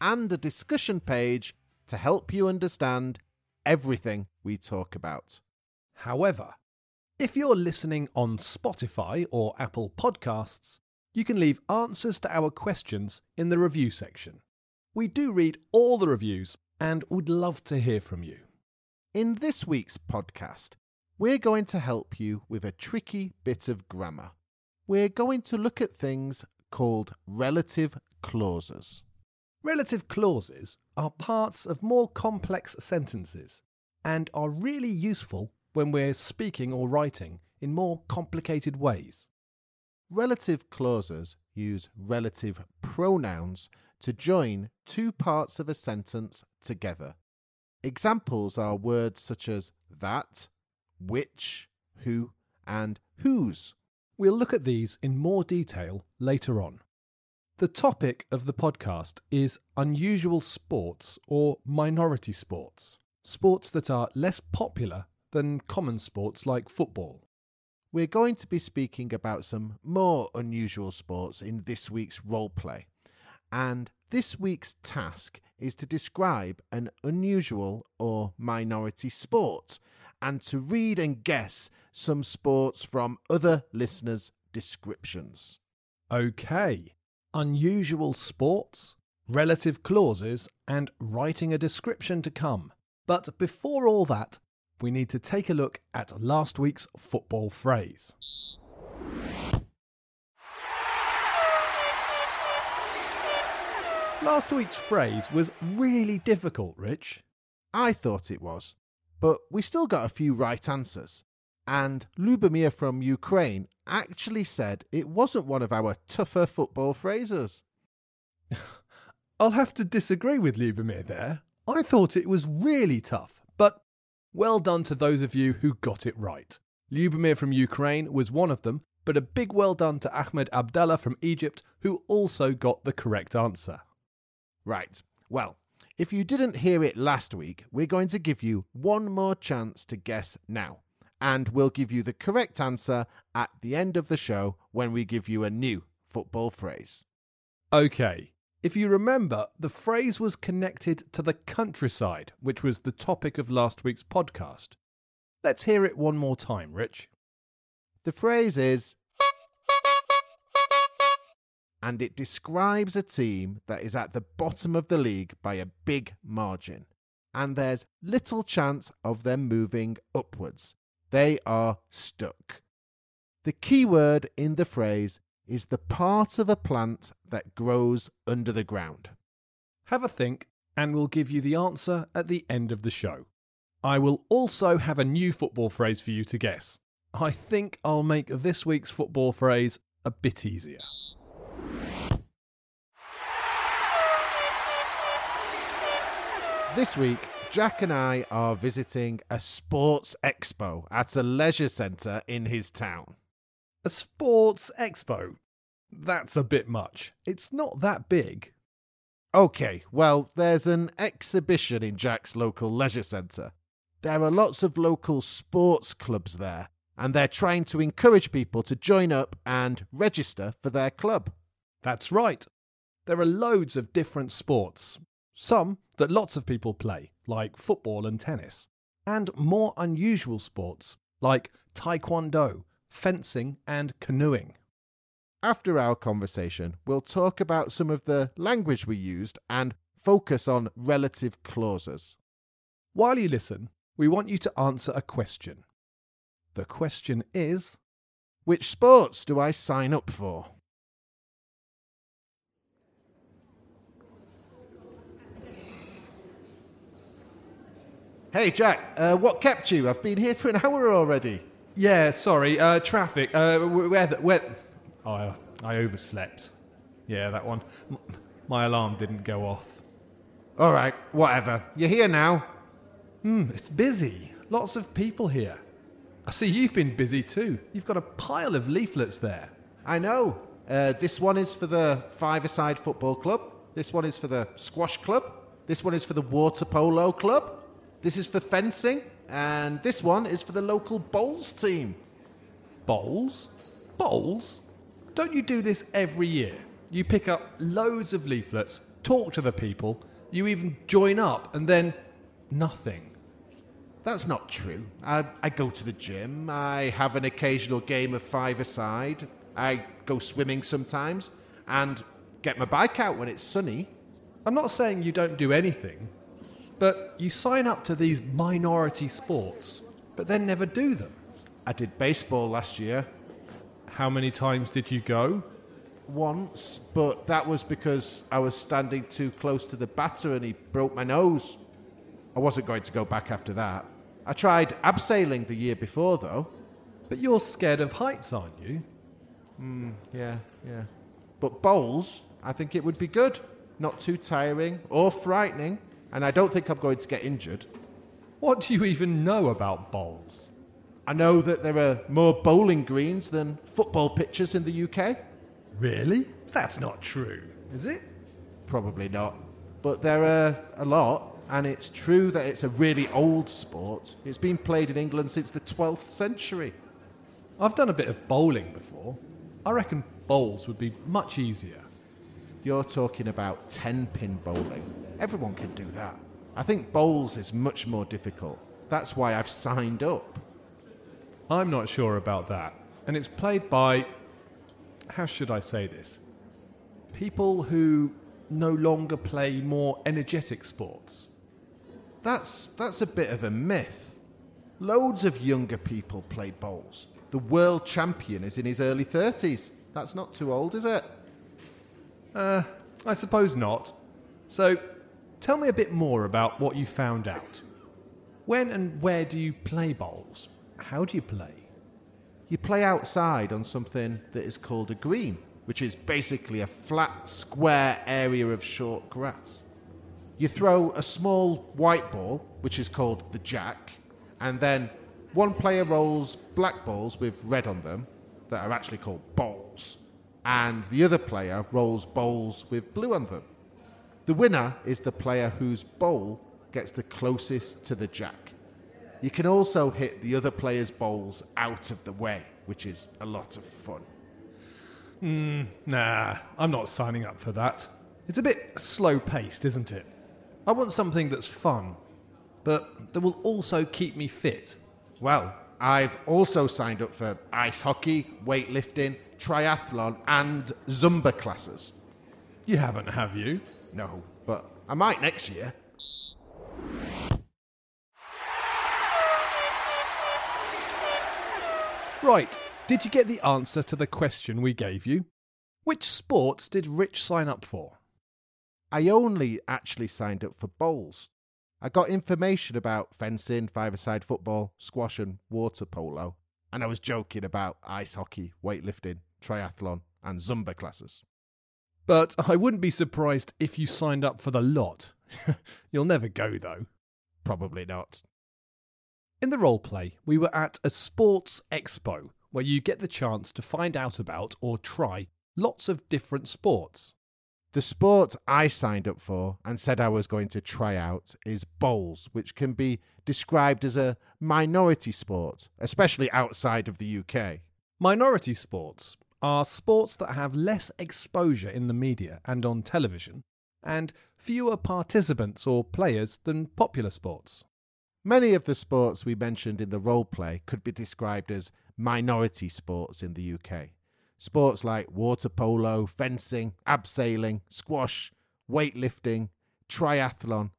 and a discussion page to help you understand everything we talk about. However, if you're listening on Spotify or Apple Podcasts, you can leave answers to our questions in the review section. We do read all the reviews and would love to hear from you. In this week's podcast, we're going to help you with a tricky bit of grammar. We're going to look at things called relative clauses. Relative clauses are parts of more complex sentences and are really useful when we're speaking or writing in more complicated ways. Relative clauses use relative pronouns to join two parts of a sentence together. Examples are words such as that, which, who, and whose. We'll look at these in more detail later on. The topic of the podcast is unusual sports or minority sports, sports that are less popular than common sports like football. We're going to be speaking about some more unusual sports in this week's role play. And this week's task is to describe an unusual or minority sport and to read and guess some sports from other listeners' descriptions. Okay, unusual sports, relative clauses, and writing a description to come. But before all that, we need to take a look at last week's football phrase. Last week's phrase was really difficult, Rich. I thought it was, but we still got a few right answers. And Lubomir from Ukraine actually said it wasn't one of our tougher football phrases. I'll have to disagree with Lubomir there. I thought it was really tough, but well done to those of you who got it right. Lubomir from Ukraine was one of them, but a big well done to Ahmed Abdallah from Egypt, who also got the correct answer. Right. Well, if you didn't hear it last week, we're going to give you one more chance to guess now. And we'll give you the correct answer at the end of the show when we give you a new football phrase. Okay, if you remember, the phrase was connected to the countryside, which was the topic of last week's podcast. Let's hear it one more time, Rich. The phrase is and it describes a team that is at the bottom of the league by a big margin, and there's little chance of them moving upwards. They are stuck. The key word in the phrase is the part of a plant that grows under the ground. Have a think, and we'll give you the answer at the end of the show. I will also have a new football phrase for you to guess. I think I'll make this week's football phrase a bit easier. This week, Jack and I are visiting a sports expo at a leisure centre in his town. A sports expo? That's a bit much. It's not that big. Okay, well, there's an exhibition in Jack's local leisure centre. There are lots of local sports clubs there, and they're trying to encourage people to join up and register for their club. That's right. There are loads of different sports. Some that lots of people play, like football and tennis, and more unusual sports, like taekwondo, fencing, and canoeing. After our conversation, we'll talk about some of the language we used and focus on relative clauses. While you listen, we want you to answer a question. The question is Which sports do I sign up for? Hey, Jack, uh, what kept you? I've been here for an hour already. Yeah, sorry, uh, traffic. Uh, wh- where, the, where? Oh, I, I overslept. Yeah, that one. M- my alarm didn't go off. All right, whatever. You're here now. Hmm, it's busy. Lots of people here. I see you've been busy too. You've got a pile of leaflets there. I know. Uh, this one is for the Five-a-side Football Club. This one is for the Squash Club. This one is for the Water Polo Club. This is for fencing. And this one is for the local bowls team. Bowls? Bowls? Don't you do this every year? You pick up loads of leaflets, talk to the people, you even join up, and then nothing. That's not true. I, I go to the gym. I have an occasional game of five-a-side. I go swimming sometimes and get my bike out when it's sunny. I'm not saying you don't do anything, but you sign up to these minority sports, but then never do them. I did baseball last year How many times did you go? once, but that was because I was standing too close to the batter and he broke my nose. I wasn't going to go back after that. I tried abseiling the year before, though. But you're scared of heights, aren't you? Hmm, yeah, yeah. But bowls, I think it would be good. Not too tiring or frightening, and I don't think I'm going to get injured. What do you even know about bowls? I know that there are more bowling greens than football pitches in the UK. Really? That's not true, is it? Probably not. But there are a lot, and it's true that it's a really old sport. It's been played in England since the 12th century. I've done a bit of bowling before. I reckon bowls would be much easier. You're talking about 10 pin bowling. Everyone can do that. I think bowls is much more difficult. That's why I've signed up. I'm not sure about that. And it's played by. How should I say this? People who no longer play more energetic sports. That's, that's a bit of a myth. Loads of younger people play bowls. The world champion is in his early 30s. That's not too old, is it? Uh, I suppose not. So, tell me a bit more about what you found out. When and where do you play bowls? How do you play? You play outside on something that is called a green, which is basically a flat, square area of short grass. You throw a small white ball, which is called the jack, and then one player rolls black balls with red on them that are actually called bowls, and the other player rolls bowls with blue on them. The winner is the player whose bowl gets the closest to the jack. You can also hit the other player's bowls out of the way, which is a lot of fun. Hmm, nah, I'm not signing up for that. It's a bit slow paced, isn't it? I want something that's fun, but that will also keep me fit. Well, I've also signed up for ice hockey, weightlifting, triathlon, and Zumba classes. You haven't, have you? No, but I might next year. Right, did you get the answer to the question we gave you? Which sports did Rich sign up for? I only actually signed up for bowls. I got information about fencing, five-a-side football, squash, and water polo, and I was joking about ice hockey, weightlifting, triathlon, and Zumba classes. But I wouldn't be surprised if you signed up for the lot. You'll never go, though. Probably not. In the roleplay, we were at a sports expo where you get the chance to find out about or try lots of different sports. The sport I signed up for and said I was going to try out is bowls, which can be described as a minority sport, especially outside of the UK. Minority sports are sports that have less exposure in the media and on television, and fewer participants or players than popular sports. Many of the sports we mentioned in the role play could be described as minority sports in the UK. Sports like water polo, fencing, abseiling, squash, weightlifting, triathlon,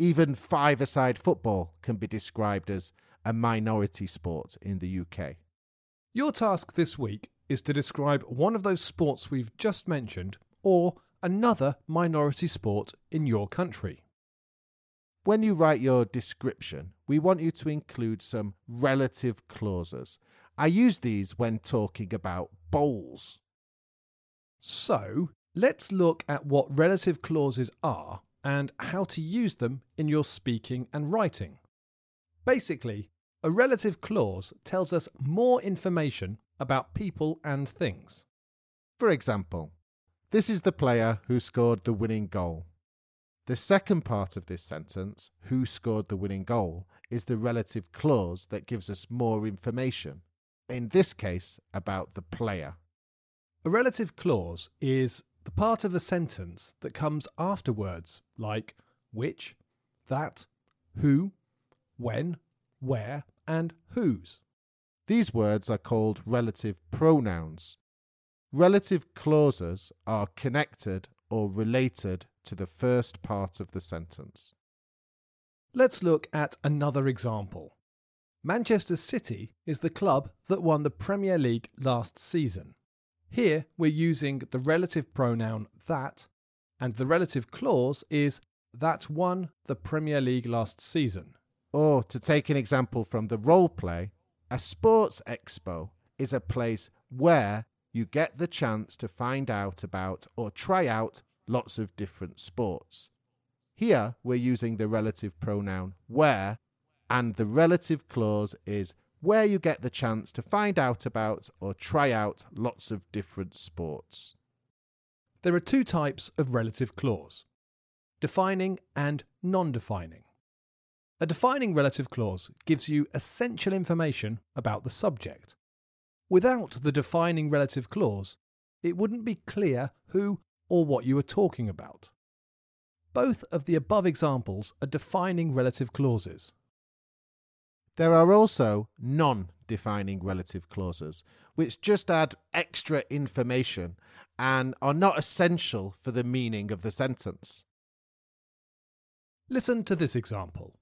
even five a side football can be described as a minority sport in the UK. Your task this week is to describe one of those sports we've just mentioned or another minority sport in your country. When you write your description, we want you to include some relative clauses. I use these when talking about bowls. So, let's look at what relative clauses are and how to use them in your speaking and writing. Basically, a relative clause tells us more information about people and things. For example, this is the player who scored the winning goal. The second part of this sentence, who scored the winning goal, is the relative clause that gives us more information, in this case, about the player. A relative clause is the part of a sentence that comes after words like which, that, who, when, where, and whose. These words are called relative pronouns. Relative clauses are connected or related to the first part of the sentence. Let's look at another example. Manchester City is the club that won the Premier League last season. Here we're using the relative pronoun that, and the relative clause is that won the Premier League last season. Or to take an example from the role play, a sports expo is a place where you get the chance to find out about or try out lots of different sports. Here we're using the relative pronoun where, and the relative clause is where you get the chance to find out about or try out lots of different sports. There are two types of relative clause defining and non defining. A defining relative clause gives you essential information about the subject. Without the defining relative clause, it wouldn't be clear who or what you are talking about. Both of the above examples are defining relative clauses. There are also non defining relative clauses, which just add extra information and are not essential for the meaning of the sentence. Listen to this example.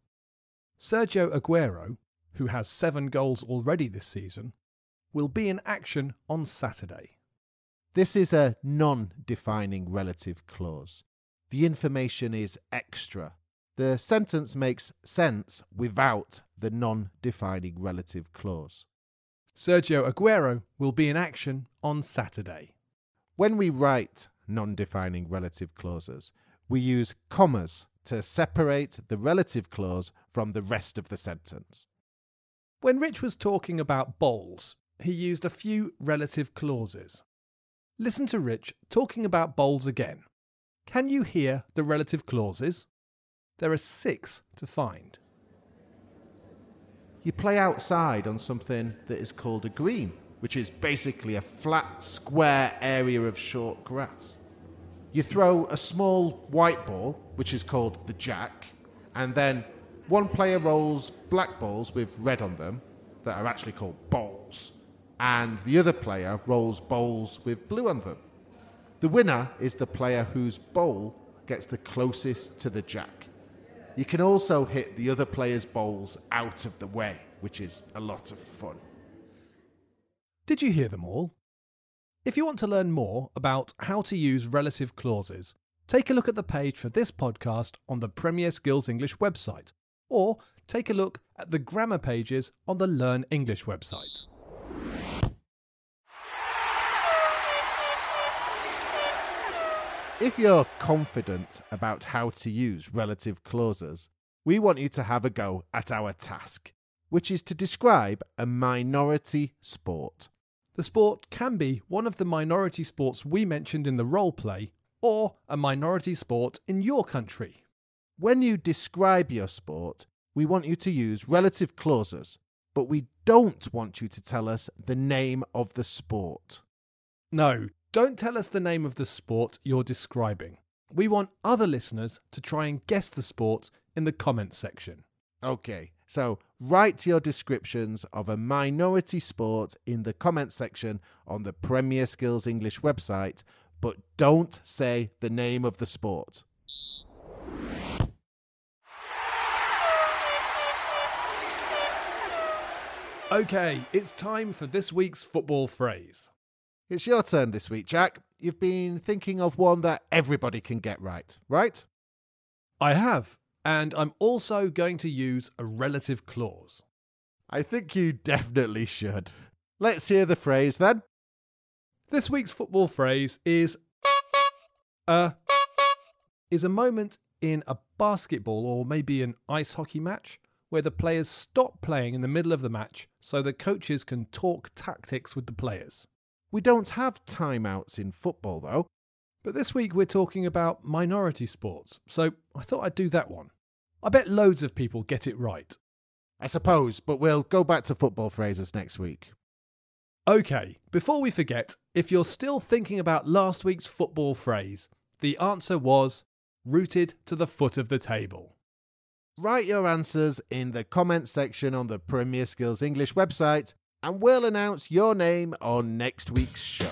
Sergio Aguero, who has seven goals already this season, will be in action on Saturday. This is a non defining relative clause. The information is extra. The sentence makes sense without the non defining relative clause. Sergio Aguero will be in action on Saturday. When we write non defining relative clauses, we use commas to separate the relative clause from the rest of the sentence. When Rich was talking about bowls, he used a few relative clauses. Listen to Rich talking about bowls again. Can you hear the relative clauses? There are six to find. You play outside on something that is called a green, which is basically a flat, square area of short grass. You throw a small white ball, which is called the jack, and then one player rolls black balls with red on them that are actually called bowls, and the other player rolls bowls with blue on them. The winner is the player whose bowl gets the closest to the jack. You can also hit the other player's bowls out of the way, which is a lot of fun. Did you hear them all? If you want to learn more about how to use relative clauses, take a look at the page for this podcast on the Premier Skills English website, or take a look at the grammar pages on the Learn English website. If you're confident about how to use relative clauses, we want you to have a go at our task, which is to describe a minority sport. The sport can be one of the minority sports we mentioned in the role play, or a minority sport in your country. When you describe your sport, we want you to use relative clauses, but we don't want you to tell us the name of the sport. No, don't tell us the name of the sport you're describing. We want other listeners to try and guess the sport in the comments section. Okay, so write your descriptions of a minority sport in the comments section on the Premier Skills English website, but don't say the name of the sport. Okay, it's time for this week's football phrase. It's your turn this week, Jack. You've been thinking of one that everybody can get right, right? I have, and I'm also going to use a relative clause. I think you definitely should. Let's hear the phrase then. This week's football phrase is a is a moment in a basketball or maybe an ice hockey match where the players stop playing in the middle of the match so the coaches can talk tactics with the players. We don't have timeouts in football, though. But this week we're talking about minority sports, so I thought I'd do that one. I bet loads of people get it right. I suppose, but we'll go back to football phrases next week. Okay, before we forget, if you're still thinking about last week's football phrase, the answer was rooted to the foot of the table. Write your answers in the comments section on the Premier Skills English website, and we'll announce your name on next week's show.